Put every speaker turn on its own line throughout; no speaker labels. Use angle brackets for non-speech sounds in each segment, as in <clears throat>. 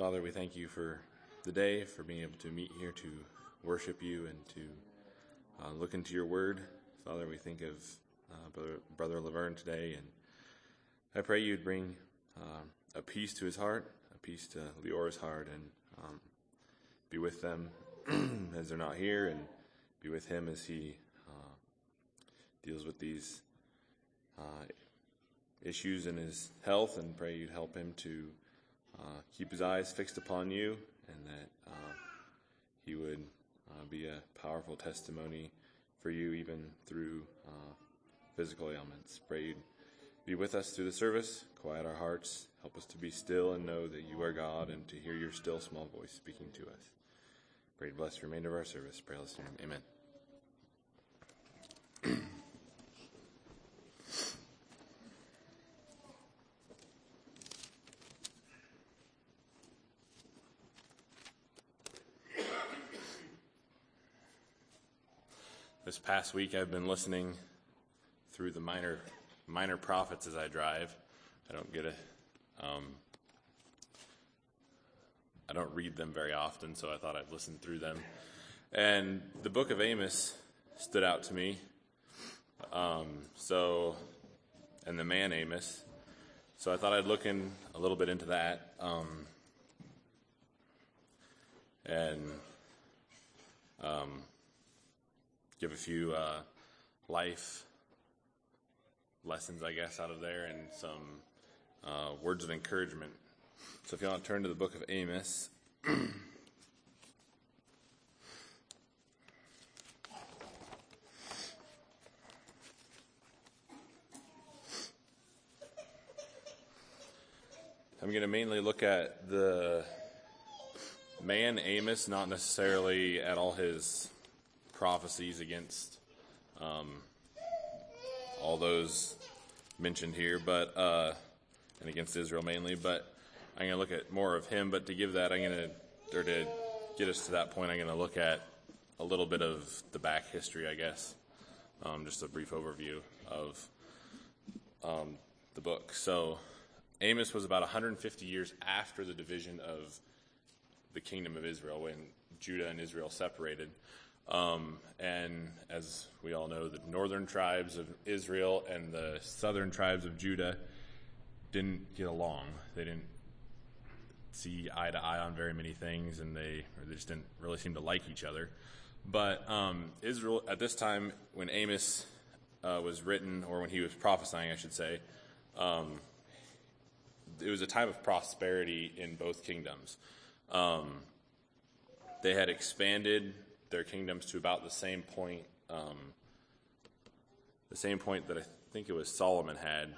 Father, we thank you for the day, for being able to meet here to worship you and to uh, look into your word. Father, we think of uh, Brother, Brother Laverne today, and I pray you'd bring uh, a peace to his heart, a peace to Leora's heart, and um, be with them <clears throat> as they're not here, and be with him as he uh, deals with these uh, issues in his health, and pray you'd help him to uh, keep his eyes fixed upon you, and that uh, he would uh, be a powerful testimony for you, even through uh, physical ailments. Pray you'd be with us through the service, quiet our hearts, help us to be still and know that you are God, and to hear your still small voice speaking to us. Pray to bless the remainder of our service. Pray, listen. Amen. <clears throat> This past week, I've been listening through the minor minor prophets as I drive. I don't get a, um, I don't read them very often, so I thought I'd listen through them. And the book of Amos stood out to me. Um, so, and the man Amos. So I thought I'd look in a little bit into that. Um, and um, give a few uh, life lessons, I guess, out of there and some uh, words of encouragement. So if you want to turn to the book of Amos. <clears throat> I'm going to mainly look at the man Amos, not necessarily at all his prophecies against um, all those mentioned here, but uh, and against Israel mainly. But I'm going to look at more of him. But to give that, I'm going to or to get us to that point, I'm going to look at a little bit of the back history, I guess. Um, just a brief overview of um, the book. So Amos was about 150 years after the division of the kingdom of Israel when Judah and Israel separated. Um, and as we all know, the northern tribes of Israel and the southern tribes of Judah didn't get along. They didn't see eye to eye on very many things, and they, they just didn't really seem to like each other. But um, Israel, at this time, when Amos uh, was written, or when he was prophesying, I should say, um, it was a time of prosperity in both kingdoms. Um, they had expanded their kingdoms to about the same point, um, the same point that I think it was Solomon had.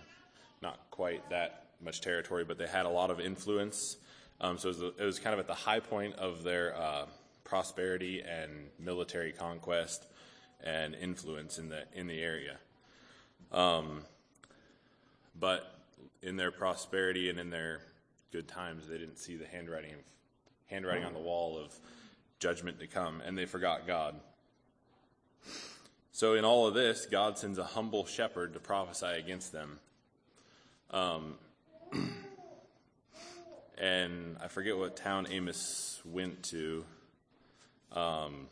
Not quite that much territory, but they had a lot of influence. Um, so it was, it was, kind of at the high point of their uh, prosperity and military conquest and influence in the in the area. Um, but in their prosperity and in their good times, they didn't see the handwriting handwriting on the wall of judgment to come, and they forgot God. So, in all of this, God sends a humble shepherd to prophesy against them. Um, <clears throat> and I forget what town Amos went to. Um,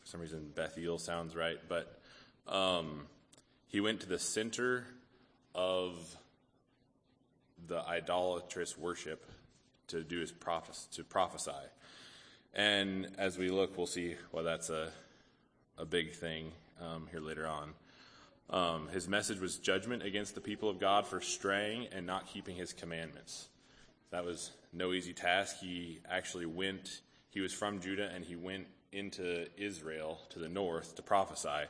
for some reason, Bethel sounds right, but um, he went to the center of the idolatrous worship to do his prophes- to prophesy. And as we look, we'll see why that's a, a big thing um, here later on. Um, his message was judgment against the people of God for straying and not keeping his commandments. That was no easy task. He actually went, he was from Judah and he went into Israel to the north to prophesy.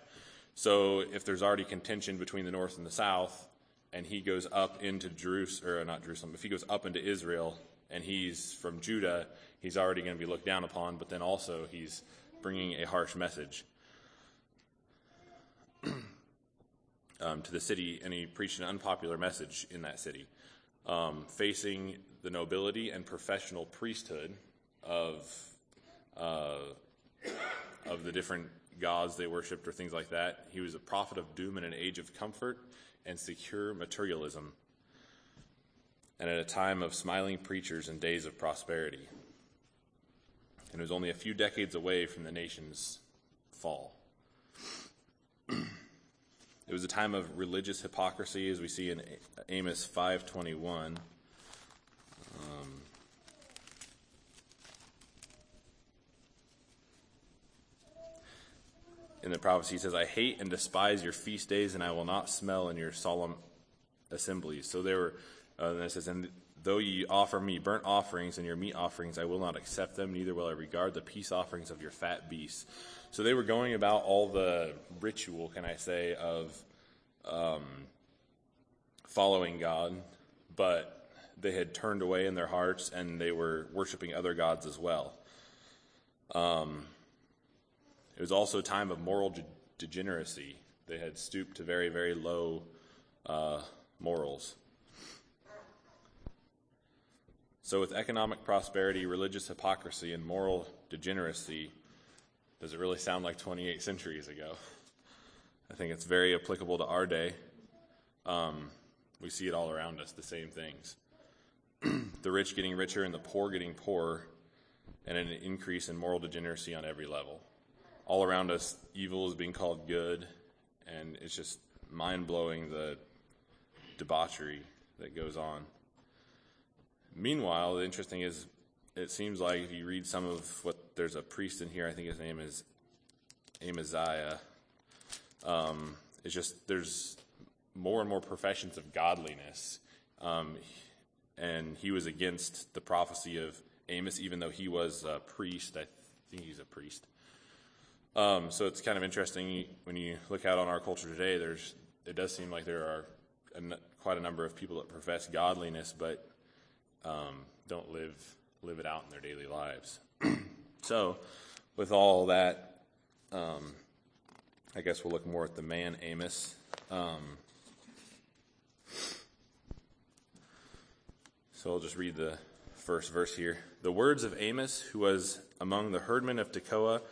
So if there's already contention between the north and the south, and he goes up into Jerusalem, or not Jerusalem, if he goes up into Israel and he's from Judah, he's already going to be looked down upon, but then also he's bringing a harsh message <clears throat> um, to the city, and he preached an unpopular message in that city, um, facing the nobility and professional priesthood of uh, of the different gods they worshipped or things like that. He was a prophet of doom in an age of comfort and secure materialism. And at a time of smiling preachers and days of prosperity. And it was only a few decades away from the nation's fall. <clears throat> it was a time of religious hypocrisy, as we see in Amos 521. Um, in the prophecy, he says, I hate and despise your feast days, and I will not smell in your solemn assemblies. So there were, uh, and it says, and though ye offer me burnt offerings and your meat offerings, I will not accept them, neither will I regard the peace offerings of your fat beasts. So they were going about all the ritual, can I say, of um, following God, but they had turned away in their hearts and they were worshiping other gods as well. Um, it was also a time of moral de- degeneracy. They had stooped to very, very low uh, morals. So, with economic prosperity, religious hypocrisy, and moral degeneracy, does it really sound like 28 centuries ago? I think it's very applicable to our day. Um, we see it all around us, the same things. <clears throat> the rich getting richer and the poor getting poorer, and an increase in moral degeneracy on every level. All around us, evil is being called good, and it's just mind blowing the debauchery that goes on. Meanwhile, the interesting is, it seems like if you read some of what there's a priest in here, I think his name is Amaziah. Um, it's just there's more and more professions of godliness. Um, and he was against the prophecy of Amos, even though he was a priest. I think he's a priest. Um, so it's kind of interesting when you look out on our culture today. There's it does seem like there are a, quite a number of people that profess godliness, but um, don't live live it out in their daily lives. <clears throat> so, with all that, um, I guess we'll look more at the man Amos. Um, so I'll just read the first verse here. The words of Amos, who was among the herdmen of Tekoa,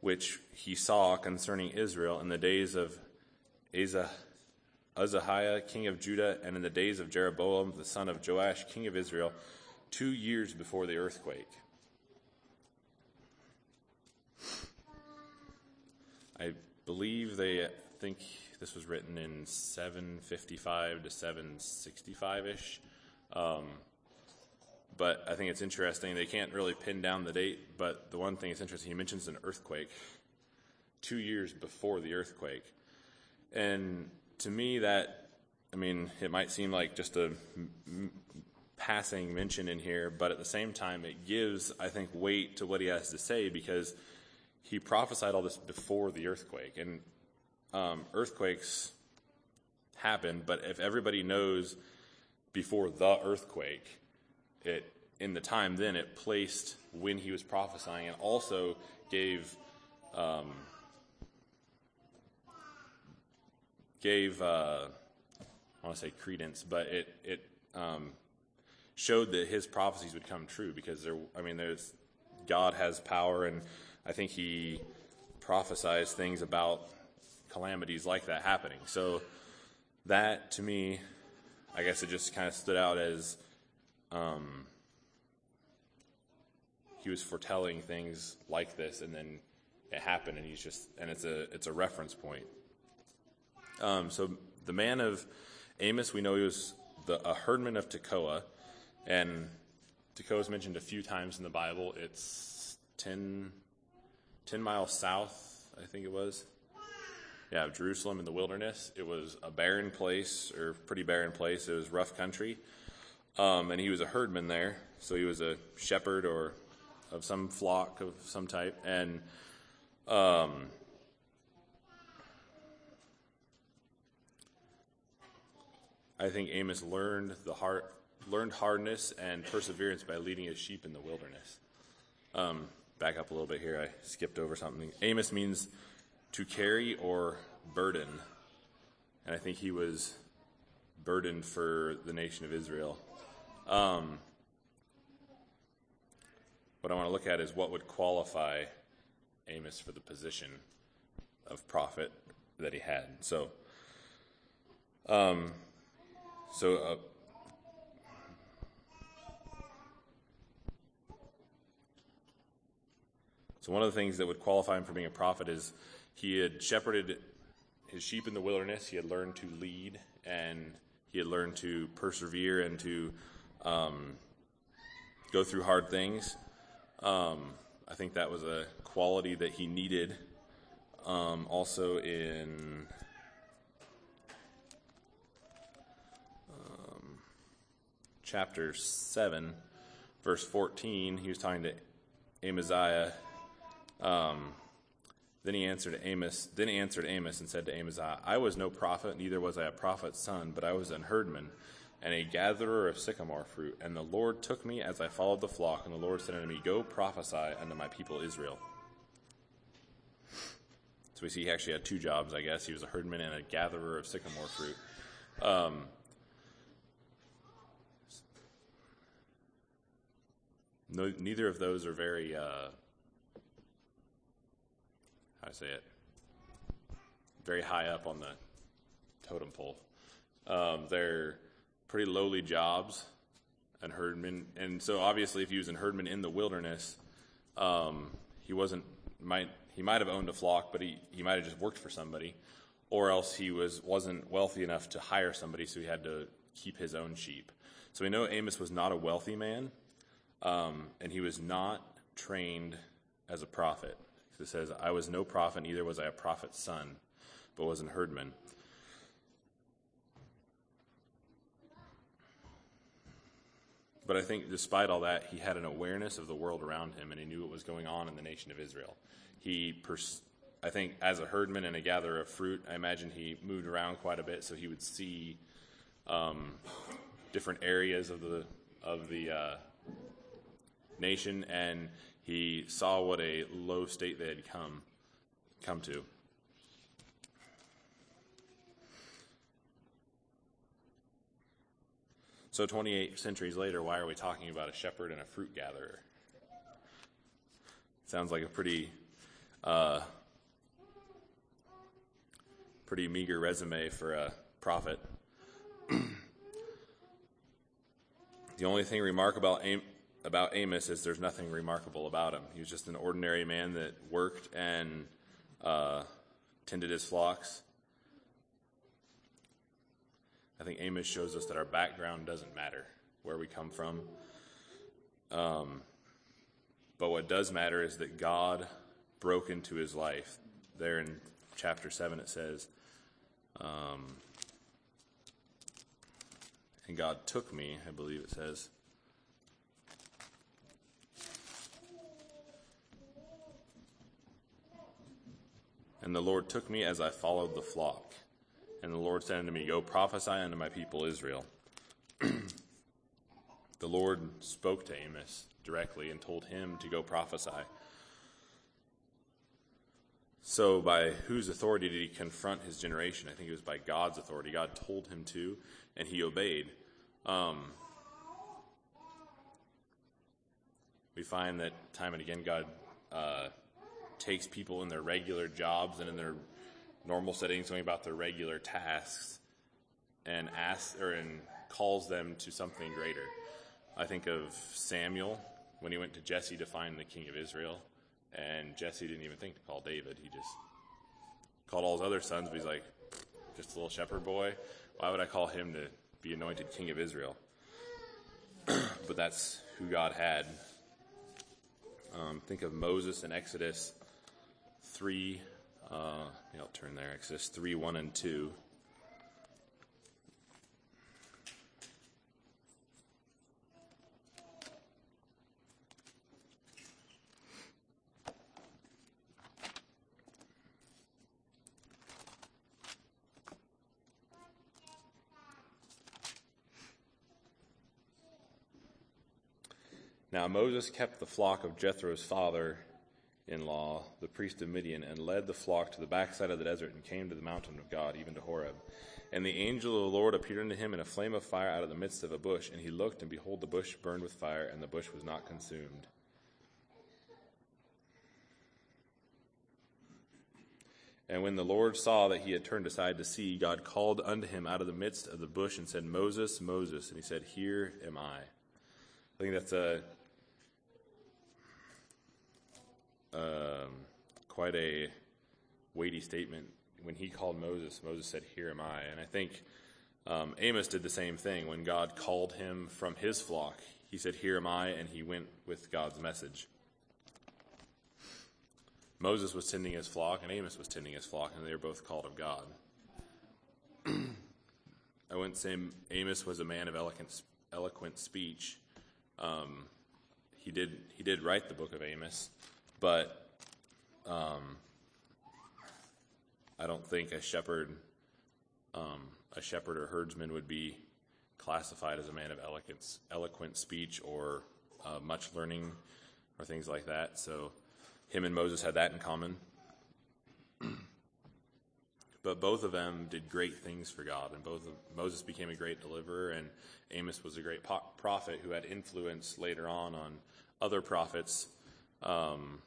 which he saw concerning Israel in the days of Asa Uzziah, king of Judah, and in the days of Jeroboam, the son of Joash, king of Israel, two years before the earthquake. I believe they think this was written in 755 to 765 ish. Um, but I think it's interesting. They can't really pin down the date, but the one thing that's interesting, he mentions an earthquake two years before the earthquake. And to me, that, I mean, it might seem like just a passing mention in here, but at the same time, it gives, I think, weight to what he has to say because he prophesied all this before the earthquake. And um, earthquakes happen, but if everybody knows before the earthquake, it in the time then it placed when he was prophesying and also gave um, gave uh, I want to say credence, but it it um, showed that his prophecies would come true because there. I mean, there's God has power, and I think he prophesies things about calamities like that happening. So that to me, I guess it just kind of stood out as um, he was foretelling things like this, and then it happened, and he's just and it's a it's a reference point. Um, so the man of Amos, we know he was the, a herdman of Tekoa, and Tekoa is mentioned a few times in the Bible. It's 10, 10 miles south, I think it was. Yeah, of Jerusalem in the wilderness. It was a barren place, or pretty barren place. It was rough country. Um, and he was a herdman there, so he was a shepherd or of some flock of some type. And um, I think Amos learned the hard, learned hardness and perseverance by leading his sheep in the wilderness. Um, back up a little bit here. I skipped over something. Amos means to carry or burden, and I think he was burdened for the nation of Israel. Um, what I want to look at is what would qualify Amos for the position of prophet that he had. So, um, so, uh, so one of the things that would qualify him for being a prophet is he had shepherded his sheep in the wilderness. He had learned to lead, and he had learned to persevere and to um, go through hard things. Um, I think that was a quality that he needed. Um, also in chapter 7, verse 14, he was talking to Amaziah. Um, then he answered Amos. Then he answered Amos and said to Amaziah, "I was no prophet, neither was I a prophet's son, but I was an herdman and a gatherer of sycamore fruit. And the Lord took me as I followed the flock, and the Lord said unto me, Go prophesy unto my people Israel. So we see he actually had two jobs, I guess. He was a herdman and a gatherer of sycamore fruit. Um, no, neither of those are very, uh, how to say it, very high up on the totem pole. Um, they're pretty lowly jobs and herdman. And so obviously, if he was in herdman in the wilderness, um, he wasn't might he might have owned a flock, but he, he might have just worked for somebody, or else he was wasn't wealthy enough to hire somebody, so he had to keep his own sheep. So we know Amos was not a wealthy man, um, and he was not trained as a prophet. It says, "I was no prophet, neither was I a prophet's son, but was an herdman." But I think despite all that, he had an awareness of the world around him and he knew what was going on in the nation of Israel. He, pers- I think, as a herdman and a gatherer of fruit, I imagine he moved around quite a bit so he would see um, different areas of the, of the uh, nation and he saw what a low state they had come, come to. So, 28 centuries later, why are we talking about a shepherd and a fruit gatherer? Sounds like a pretty, uh, pretty meager resume for a prophet. <clears throat> the only thing remarkable about Amos is there's nothing remarkable about him. He was just an ordinary man that worked and uh, tended his flocks. I think Amos shows us that our background doesn't matter, where we come from. Um, but what does matter is that God broke into his life. There in chapter 7, it says, um, and God took me, I believe it says. And the Lord took me as I followed the flock. And the Lord said unto me, Go prophesy unto my people Israel. <clears throat> the Lord spoke to Amos directly and told him to go prophesy. So, by whose authority did he confront his generation? I think it was by God's authority. God told him to, and he obeyed. Um, we find that time and again, God uh, takes people in their regular jobs and in their normal settings, something about their regular tasks, and asks or and calls them to something greater. I think of Samuel when he went to Jesse to find the king of Israel, and Jesse didn't even think to call David. He just called all his other sons, but he's like, just a little shepherd boy. Why would I call him to be anointed king of Israel? <clears throat> but that's who God had. Um, think of Moses in Exodus 3 uh, I'll turn there. Exodus 3 1 and 2. Now Moses kept the flock of Jethro's father in law, the priest of Midian, and led the flock to the backside of the desert and came to the mountain of God, even to Horeb. And the angel of the Lord appeared unto him in a flame of fire out of the midst of a bush. And he looked, and behold, the bush burned with fire, and the bush was not consumed. And when the Lord saw that he had turned aside to see, God called unto him out of the midst of the bush and said, Moses, Moses. And he said, Here am I. I think that's a um, quite a weighty statement when he called Moses. Moses said, "Here am I," and I think um, Amos did the same thing when God called him from his flock. He said, "Here am I," and he went with God's message. Moses was tending his flock, and Amos was tending his flock, and they were both called of God. <clears throat> I wouldn't say Amos was a man of eloquent, eloquent speech. Um, he did he did write the book of Amos, but um, I don't think a shepherd um, a shepherd or herdsman would be classified as a man of eloquent eloquent speech or uh, much learning or things like that. So him and Moses had that in common. <clears throat> but both of them did great things for God, and both of, Moses became a great deliverer, and Amos was a great po- prophet who had influence later on on other prophets um,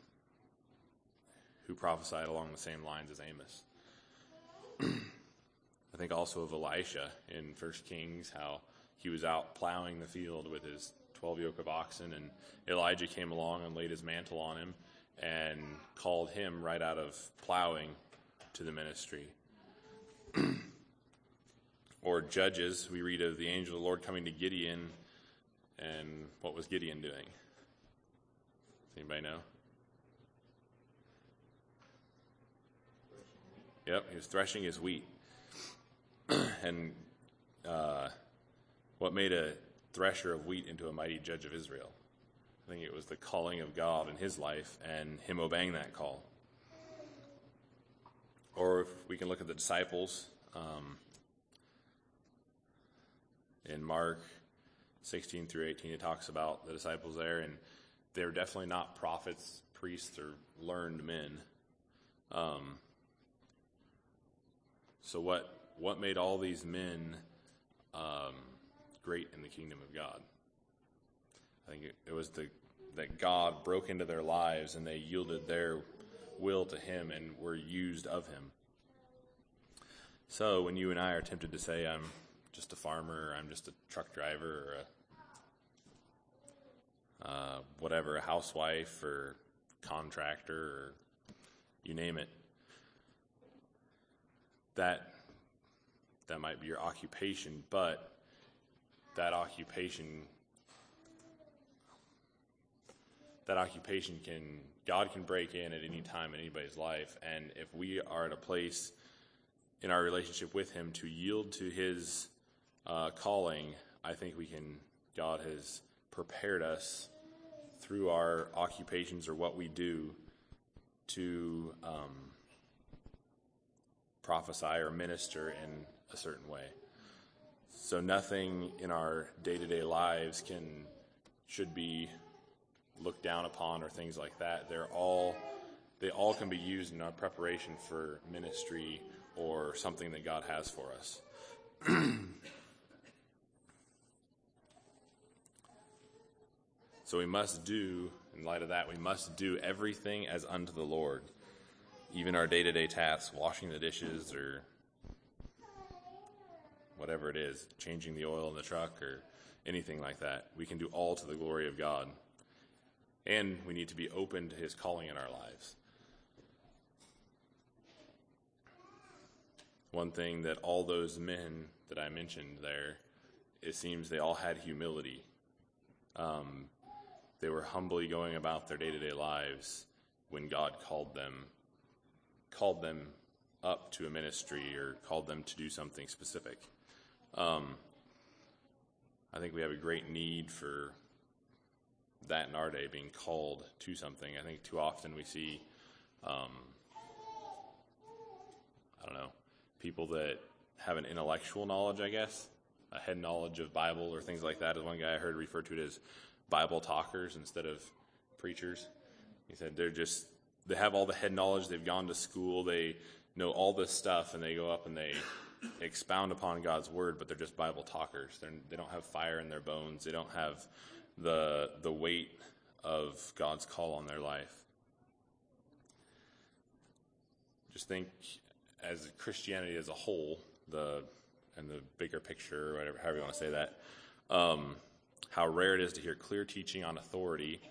who prophesied along the same lines as Amos. <clears throat> I think also of Elisha in First Kings, how he was out plowing the field with his 12 yoke of oxen, and Elijah came along and laid his mantle on him and called him right out of plowing to the ministry. <clears throat> or Judges, we read of the angel of the Lord coming to Gideon, and what was Gideon doing? Anybody know? Yep, he was threshing his wheat. <clears throat> and uh, what made a thresher of wheat into a mighty judge of Israel? I think it was the calling of God in his life and him obeying that call. Or if we can look at the disciples um, in Mark 16 through 18, it talks about the disciples there, and they're definitely not prophets, priests, or learned men. Um, so what what made all these men um, great in the kingdom of God? I think it, it was the that God broke into their lives and they yielded their will to Him and were used of Him. So when you and I are tempted to say, I'm just a farmer, or I'm just a truck driver, or a uh, whatever, a housewife, or contractor, or you name it, that that might be your occupation, but that occupation that occupation can God can break in at any time in anybody's life, and if we are at a place in our relationship with Him to yield to His uh, calling, I think we can. God has prepared us through our occupations or what we do to um, prophesy or minister in a certain way. So nothing in our day-to-day lives can should be looked down upon or things like that. They're all they all can be used in our preparation for ministry or something that God has for us. <clears throat> so we must do, in light of that, we must do everything as unto the Lord. Even our day to day tasks, washing the dishes or whatever it is, changing the oil in the truck or anything like that. We can do all to the glory of God and we need to be open to his calling in our lives. One thing that all those men that I mentioned there, it seems they all had humility. Um, they were humbly going about their day to day lives when God called them, called them up to a ministry or called them to do something specific. Um, I think we have a great need for that in our day being called to something. I think too often we see, um, I don't know, people that have an intellectual knowledge, I guess, a head knowledge of Bible or things like that. As one guy I heard refer to it as Bible talkers instead of preachers. He said they're just they have all the head knowledge. They've gone to school. They know all this stuff, and they go up and they expound upon God's word, but they're just Bible talkers. They're, they don't have fire in their bones. They don't have the, the weight of God's call on their life. Just think as Christianity as a whole, the and the bigger picture, whatever, however you want to say that, um, how rare it is to hear clear teaching on authority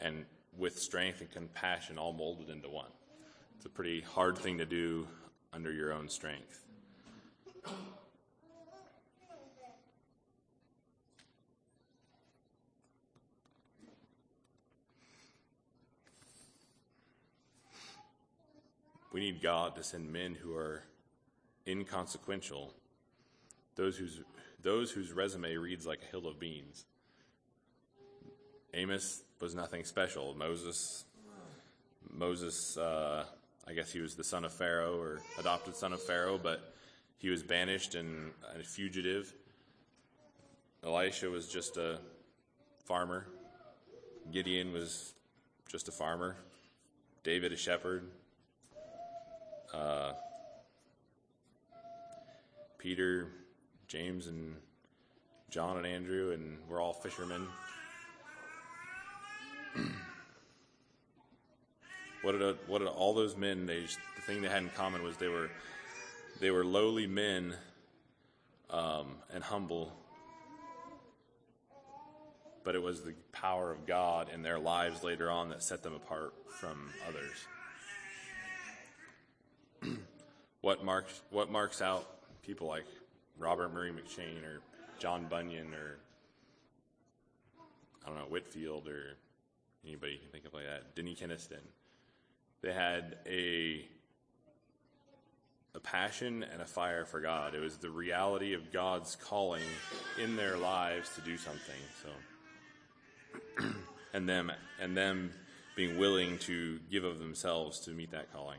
and with strength and compassion all molded into one. It's a pretty hard thing to do under your own strength. We need God to send men who are inconsequential, those whose, those whose resume reads like a hill of beans. Amos was nothing special. Moses, Moses, uh, I guess he was the son of Pharaoh or adopted son of Pharaoh, but he was banished and a fugitive. Elisha was just a farmer. Gideon was just a farmer. David, a shepherd. Uh, Peter, James, and John and Andrew, and we're all fishermen. <clears throat> what did a, what did all those men? They the thing they had in common was they were they were lowly men um, and humble, but it was the power of God in their lives later on that set them apart from others. <clears throat> what marks what marks out people like Robert Murray McCheyne or John Bunyan or I don't know Whitefield or anybody you can think of like that, Denny Kenaston. They had a a passion and a fire for God. It was the reality of God's calling in their lives to do something. So <clears throat> and them and them being willing to give of themselves to meet that calling.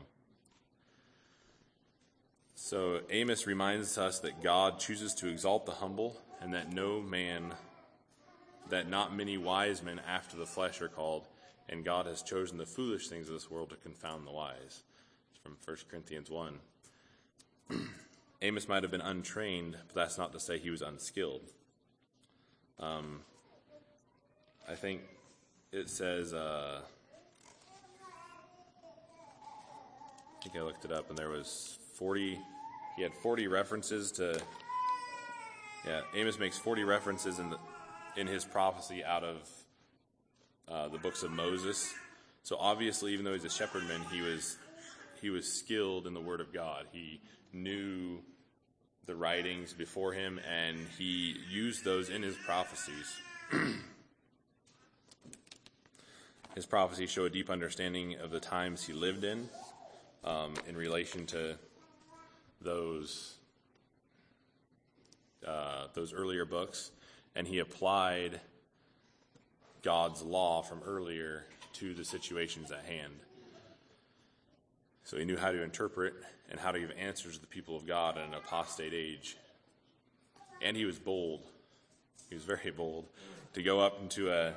So Amos reminds us that God chooses to exalt the humble and that no man, that not many wise men after the flesh are called, and God has chosen the foolish things of this world to confound the wise. It's from 1 Corinthians 1. <clears throat> Amos might have been untrained, but that's not to say he was unskilled. Um, I think it says, uh, I think I looked it up, and there was 40 he had 40 references to yeah amos makes 40 references in the in his prophecy out of uh, the books of moses. So obviously even though he's a shepherdman he was he was skilled in the word of god. He knew the writings before him and he used those in his prophecies. <clears throat> His prophecies show a deep understanding of the times he lived in um, in relation to those uh, those earlier books, and he applied God's law from earlier to the situations at hand. So he knew how to interpret and how to give answers to the people of God in an apostate age. And he was bold. He was very bold to go up into a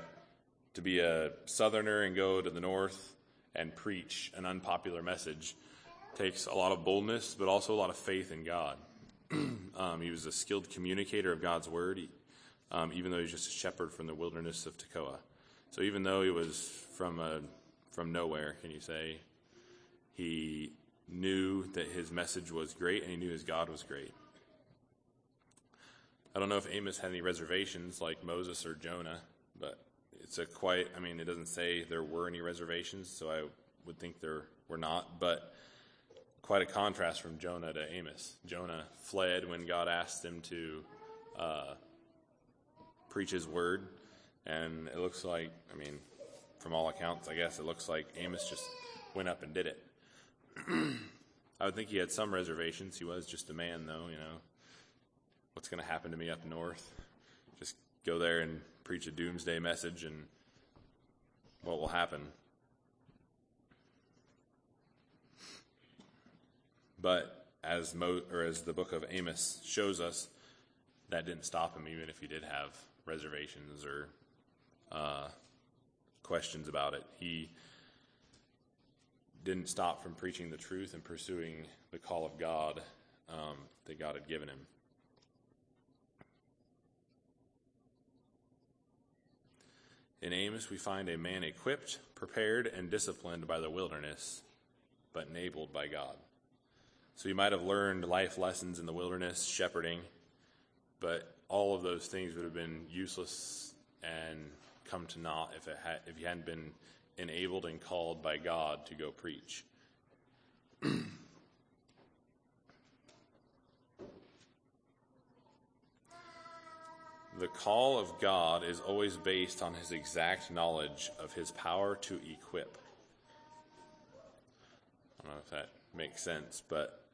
to be a southerner and go to the north and preach an unpopular message takes a lot of boldness, but also a lot of faith in God. <clears throat> um, he was a skilled communicator of God's word, um, even though he was just a shepherd from the wilderness of Tekoa. So even though he was from a, from nowhere, can you say, he knew that his message was great and he knew his God was great. I don't know if Amos had any reservations like Moses or Jonah, but it's a quite, I mean, it doesn't say there were any reservations, so I would think there were not, but quite a contrast from Jonah to Amos. Jonah fled when God asked him to uh, preach his word, and it looks like, I mean, from all accounts, I guess it looks like Amos just went up and did it. <clears throat> I would think he had some reservations. He was just a man, though, you know. What's going to happen to me up north? Just go there and preach a doomsday message, and what will happen? But as Mo, or as the book of Amos shows us, that didn't stop him, even if he did have reservations or uh, questions about it. He didn't stop from preaching the truth and pursuing the call of God um, that God had given him. In Amos, we find a man equipped, prepared, and disciplined by the wilderness, but enabled by God. So you might have learned life lessons in the wilderness, shepherding, but all of those things would have been useless and come to naught if it had, if you hadn't been enabled and called by God to go preach. <clears throat> the call of God is always based on his exact knowledge of his power to equip. I don't know if that makes sense, but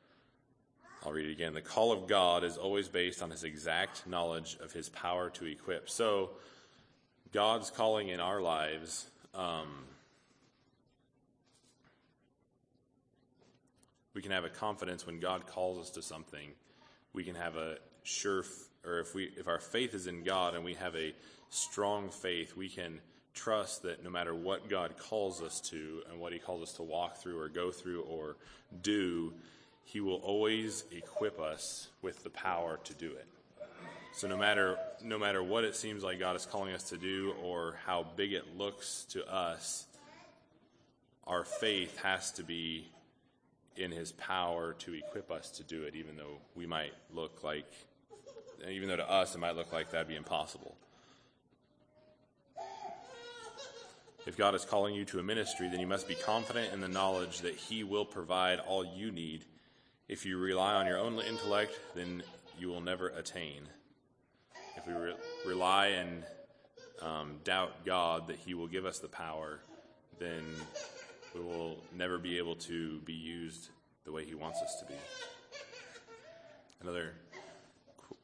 I'll read it again. The call of God is always based on his exact knowledge of his power to equip. So, God's calling in our lives. Um, we can have a confidence when God calls us to something. We can have a sure, or if we if our faith is in God and we have a strong faith, we can trust that no matter what God calls us to and what He calls us to walk through or go through or do, He will always equip us with the power to do it. So no matter no matter what it seems like God is calling us to do or how big it looks to us, our faith has to be in His power to equip us to do it, even though we might look like, even though to us it might look like that'd be impossible. If God is calling you to a ministry, then you must be confident in the knowledge that He will provide all you need. If you rely on your own intellect, then you will never attain. If we re- rely and um, doubt God that He will give us the power, then we will never be able to be used the way He wants us to be. Another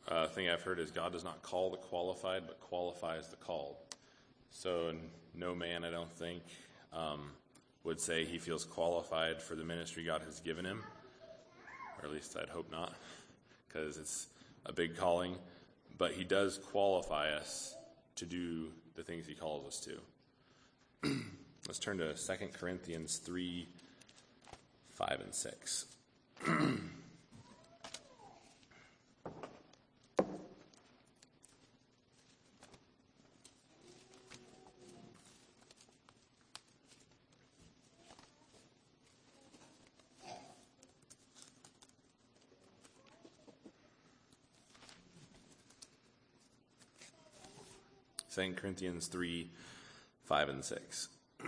uh, thing I've heard is God does not call the qualified, but qualifies the called. So, no man, I don't think, um, would say he feels qualified for the ministry God has given him, or at least I'd hope not, because it's a big calling. But he does qualify us to do the things he calls us to. <clears throat> Let's turn to 2 Corinthians 3 5 and 6. <clears throat> 2 Corinthians 3 5 and 6. <clears throat>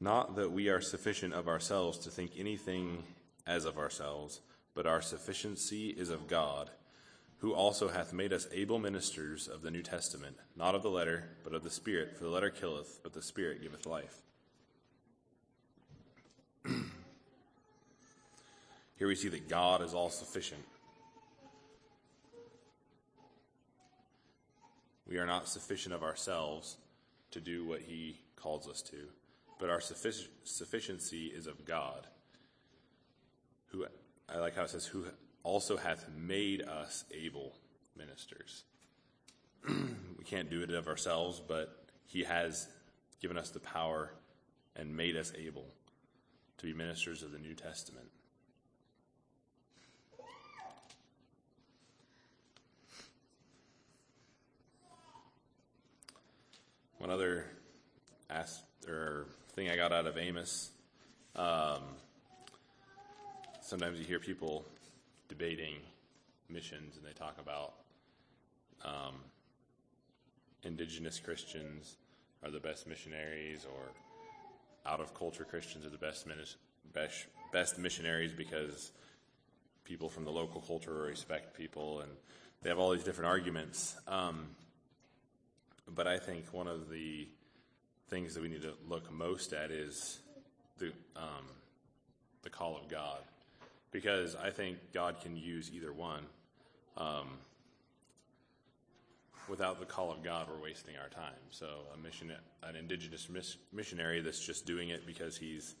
Not that we are sufficient of ourselves to think anything as of ourselves, but our sufficiency is of God, who also hath made us able ministers of the New Testament, not of the letter, but of the Spirit. For the letter killeth, but the Spirit giveth life. <clears throat> Here we see that God is all sufficient. We are not sufficient of ourselves to do what He calls us to, but our suffic- sufficiency is of God, who, I like how it says, who also hath made us able ministers. <clears throat> we can't do it of ourselves, but He has given us the power and made us able to be ministers of the New Testament. One other ask, or thing I got out of Amos. Um, sometimes you hear people debating missions, and they talk about um, indigenous Christians are the best missionaries, or out of culture Christians are the best, best, best missionaries because people from the local culture respect people, and they have all these different arguments. Um, but I think one of the things that we need to look most at is the um, the call of God, because I think God can use either one. Um, without the call of God, we're wasting our time. So a mission, an indigenous miss, missionary that's just doing it because he's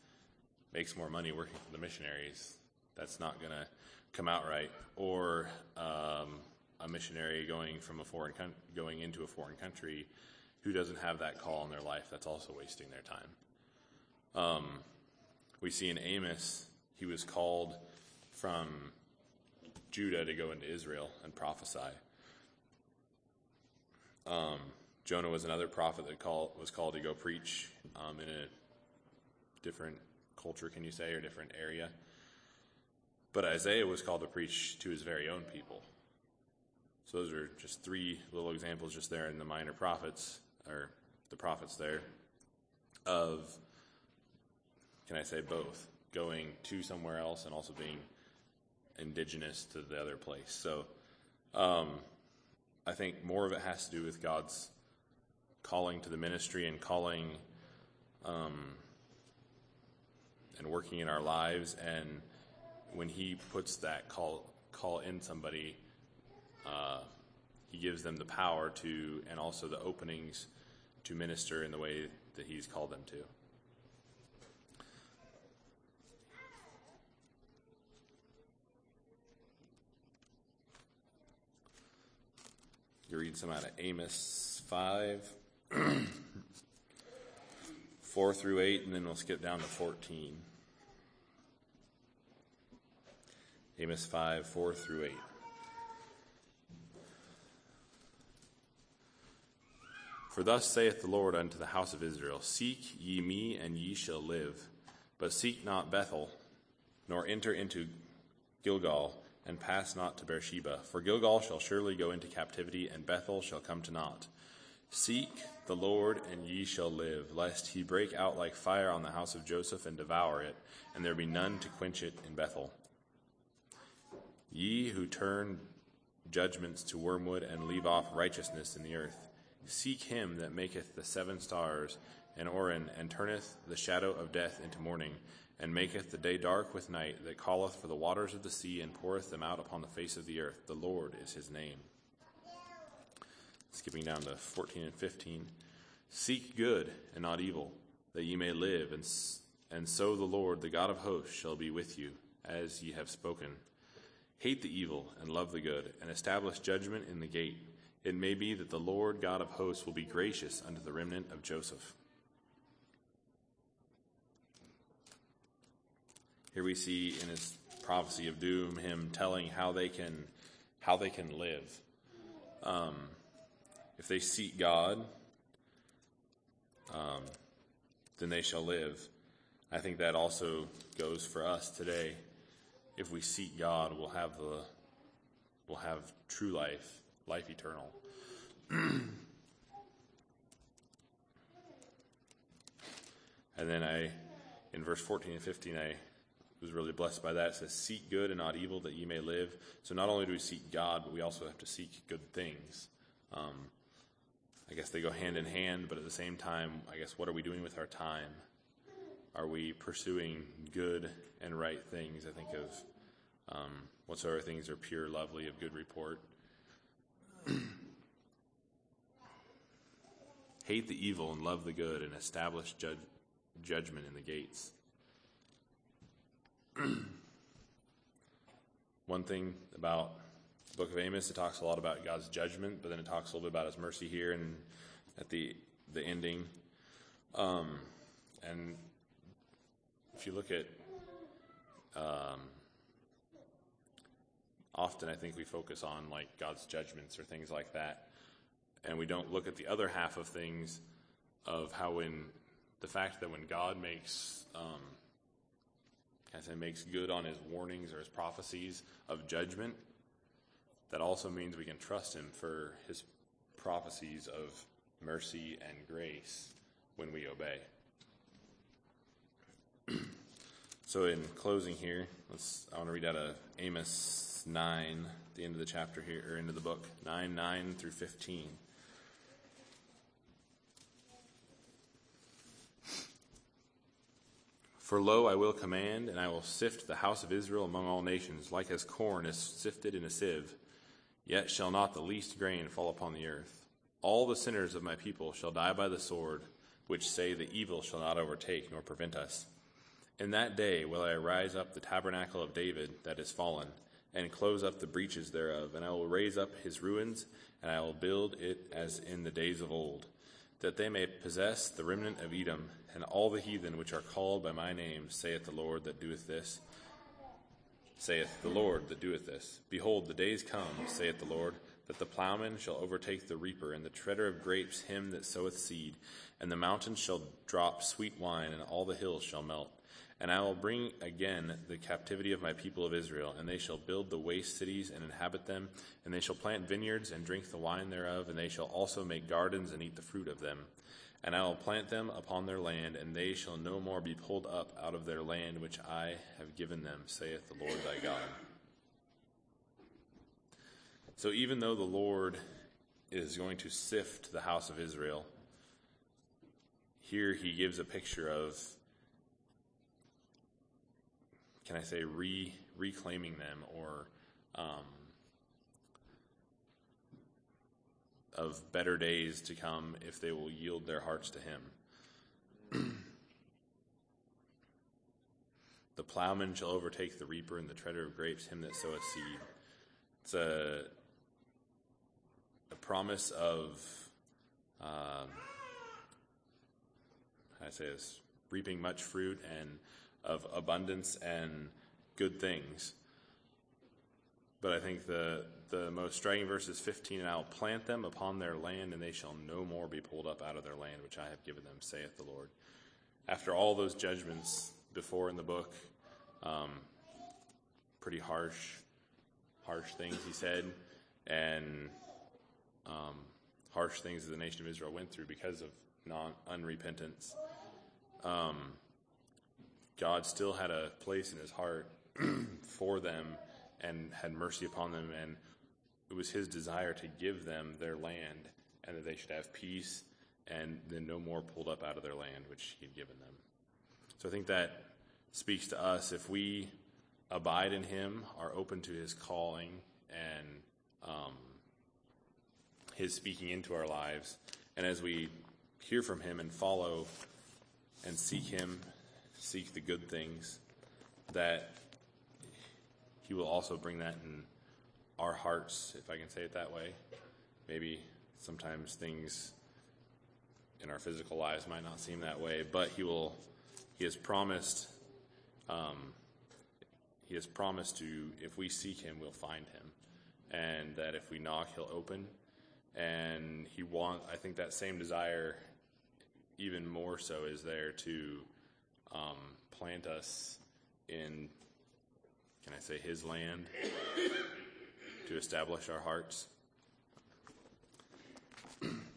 makes more money working for the missionaries, that's not going to come out right. Or um, a missionary going from a foreign con- going into a foreign country who doesn't have that call in their life that's also wasting their time. Um, we see in amos he was called from judah to go into israel and prophesy. Um, jonah was another prophet that call, was called to go preach um, in a different culture can you say or different area. But isaiah was called to preach to his very own people so those are just three little examples just there in the minor prophets, or the prophets there. of, can I say both, going to somewhere else and also being indigenous to the other place. So um, I think more of it has to do with God's calling to the ministry and calling um, and working in our lives. And when He puts that call call in somebody, uh, He gives them the power to, and also the openings to minister in the way that He's called them to. You read some out of Amos 5, <clears throat> 4 through 8, and then we'll skip down to 14. Amos 5, 4 through 8. For thus saith the Lord unto the house of Israel Seek ye me, and ye shall live. But seek not Bethel, nor enter into Gilgal, and pass not to Beersheba. For Gilgal shall surely go into captivity, and Bethel shall come to naught. Seek the Lord, and ye shall live, lest he break out like fire on the house of Joseph and devour it, and there be none to quench it in Bethel. Ye who turn judgments to wormwood and leave off righteousness in the earth, seek him that maketh the seven stars and Orion, and turneth the shadow of death into morning and maketh the day dark with night, that calleth for the waters of the sea, and poureth them out upon the face of the earth. The Lord is his name. Skipping down to 14 and 15. Seek good and not evil, that ye may live, and, and so the Lord, the God of hosts, shall be with you, as ye have spoken. Hate the evil, and love the good, and establish judgment in the gate. It may be that the Lord God of hosts will be gracious unto the remnant of Joseph. Here we see in his prophecy of doom him telling how they can how they can live. Um, if they seek God, um, then they shall live. I think that also goes for us today. If we seek God, we'll have the we'll have true life, life eternal. <clears throat> and then I, in verse 14 and 15, I was really blessed by that. It says, Seek good and not evil that ye may live. So not only do we seek God, but we also have to seek good things. Um, I guess they go hand in hand, but at the same time, I guess what are we doing with our time? Are we pursuing good and right things? I think of um, whatsoever things are pure, lovely, of good report. <clears throat> Hate the evil and love the good, and establish judgment in the gates. <clears throat> One thing about the book of Amos, it talks a lot about God's judgment, but then it talks a little bit about his mercy here and at the the ending. Um, and if you look at um, often I think we focus on like God's judgments or things like that, and we don't look at the other half of things of how when the fact that when God makes um, as he makes good on his warnings or his prophecies of judgment, that also means we can trust him for his prophecies of mercy and grace when we obey. So, in closing here, let's, I want to read out of Amos 9, the end of the chapter here, or end of the book, 9 9 through 15. For lo, I will command, and I will sift the house of Israel among all nations, like as corn is sifted in a sieve. Yet shall not the least grain fall upon the earth. All the sinners of my people shall die by the sword, which say the evil shall not overtake nor prevent us. In that day will I rise up the tabernacle of David that is fallen, and close up the breaches thereof, and I will raise up his ruins, and I will build it as in the days of old, that they may possess the remnant of Edom and all the heathen which are called by my name, saith the Lord that doeth this. Saith the Lord that doeth this. Behold, the days come, saith the Lord, that the plowman shall overtake the reaper, and the treader of grapes him that soweth seed. And the mountains shall drop sweet wine, and all the hills shall melt. And I will bring again the captivity of my people of Israel, and they shall build the waste cities and inhabit them, and they shall plant vineyards and drink the wine thereof, and they shall also make gardens and eat the fruit of them. And I will plant them upon their land, and they shall no more be pulled up out of their land which I have given them, saith the Lord thy God. So even though the Lord is going to sift the house of Israel, here he gives a picture of, can I say, re, reclaiming them or um, of better days to come if they will yield their hearts to him. <clears throat> the plowman shall overtake the reaper and the treader of grapes, him that soweth seed. It's a, a promise of, um, how I say this, reaping much fruit and of abundance and good things. But I think the the most striking verse is 15, and I will plant them upon their land, and they shall no more be pulled up out of their land, which I have given them, saith the Lord. After all those judgments before in the book, um, pretty harsh, harsh things he said, and um, harsh things that the nation of Israel went through because of non unrepentance. Um, God still had a place in his heart <clears throat> for them and had mercy upon them and it was his desire to give them their land and that they should have peace and then no more pulled up out of their land which he'd given them. So I think that speaks to us if we abide in him, are open to his calling and um, his speaking into our lives, and as we hear from him and follow and seek him, seek the good things, that he will also bring that in our hearts, if I can say it that way. Maybe sometimes things in our physical lives might not seem that way, but He will. He has promised. Um, he has promised to, if we seek Him, we'll find Him, and that if we knock, He'll open. And He want. I think that same desire, even more so, is there to um, plant us in, can I say, His land to establish our hearts. <clears throat>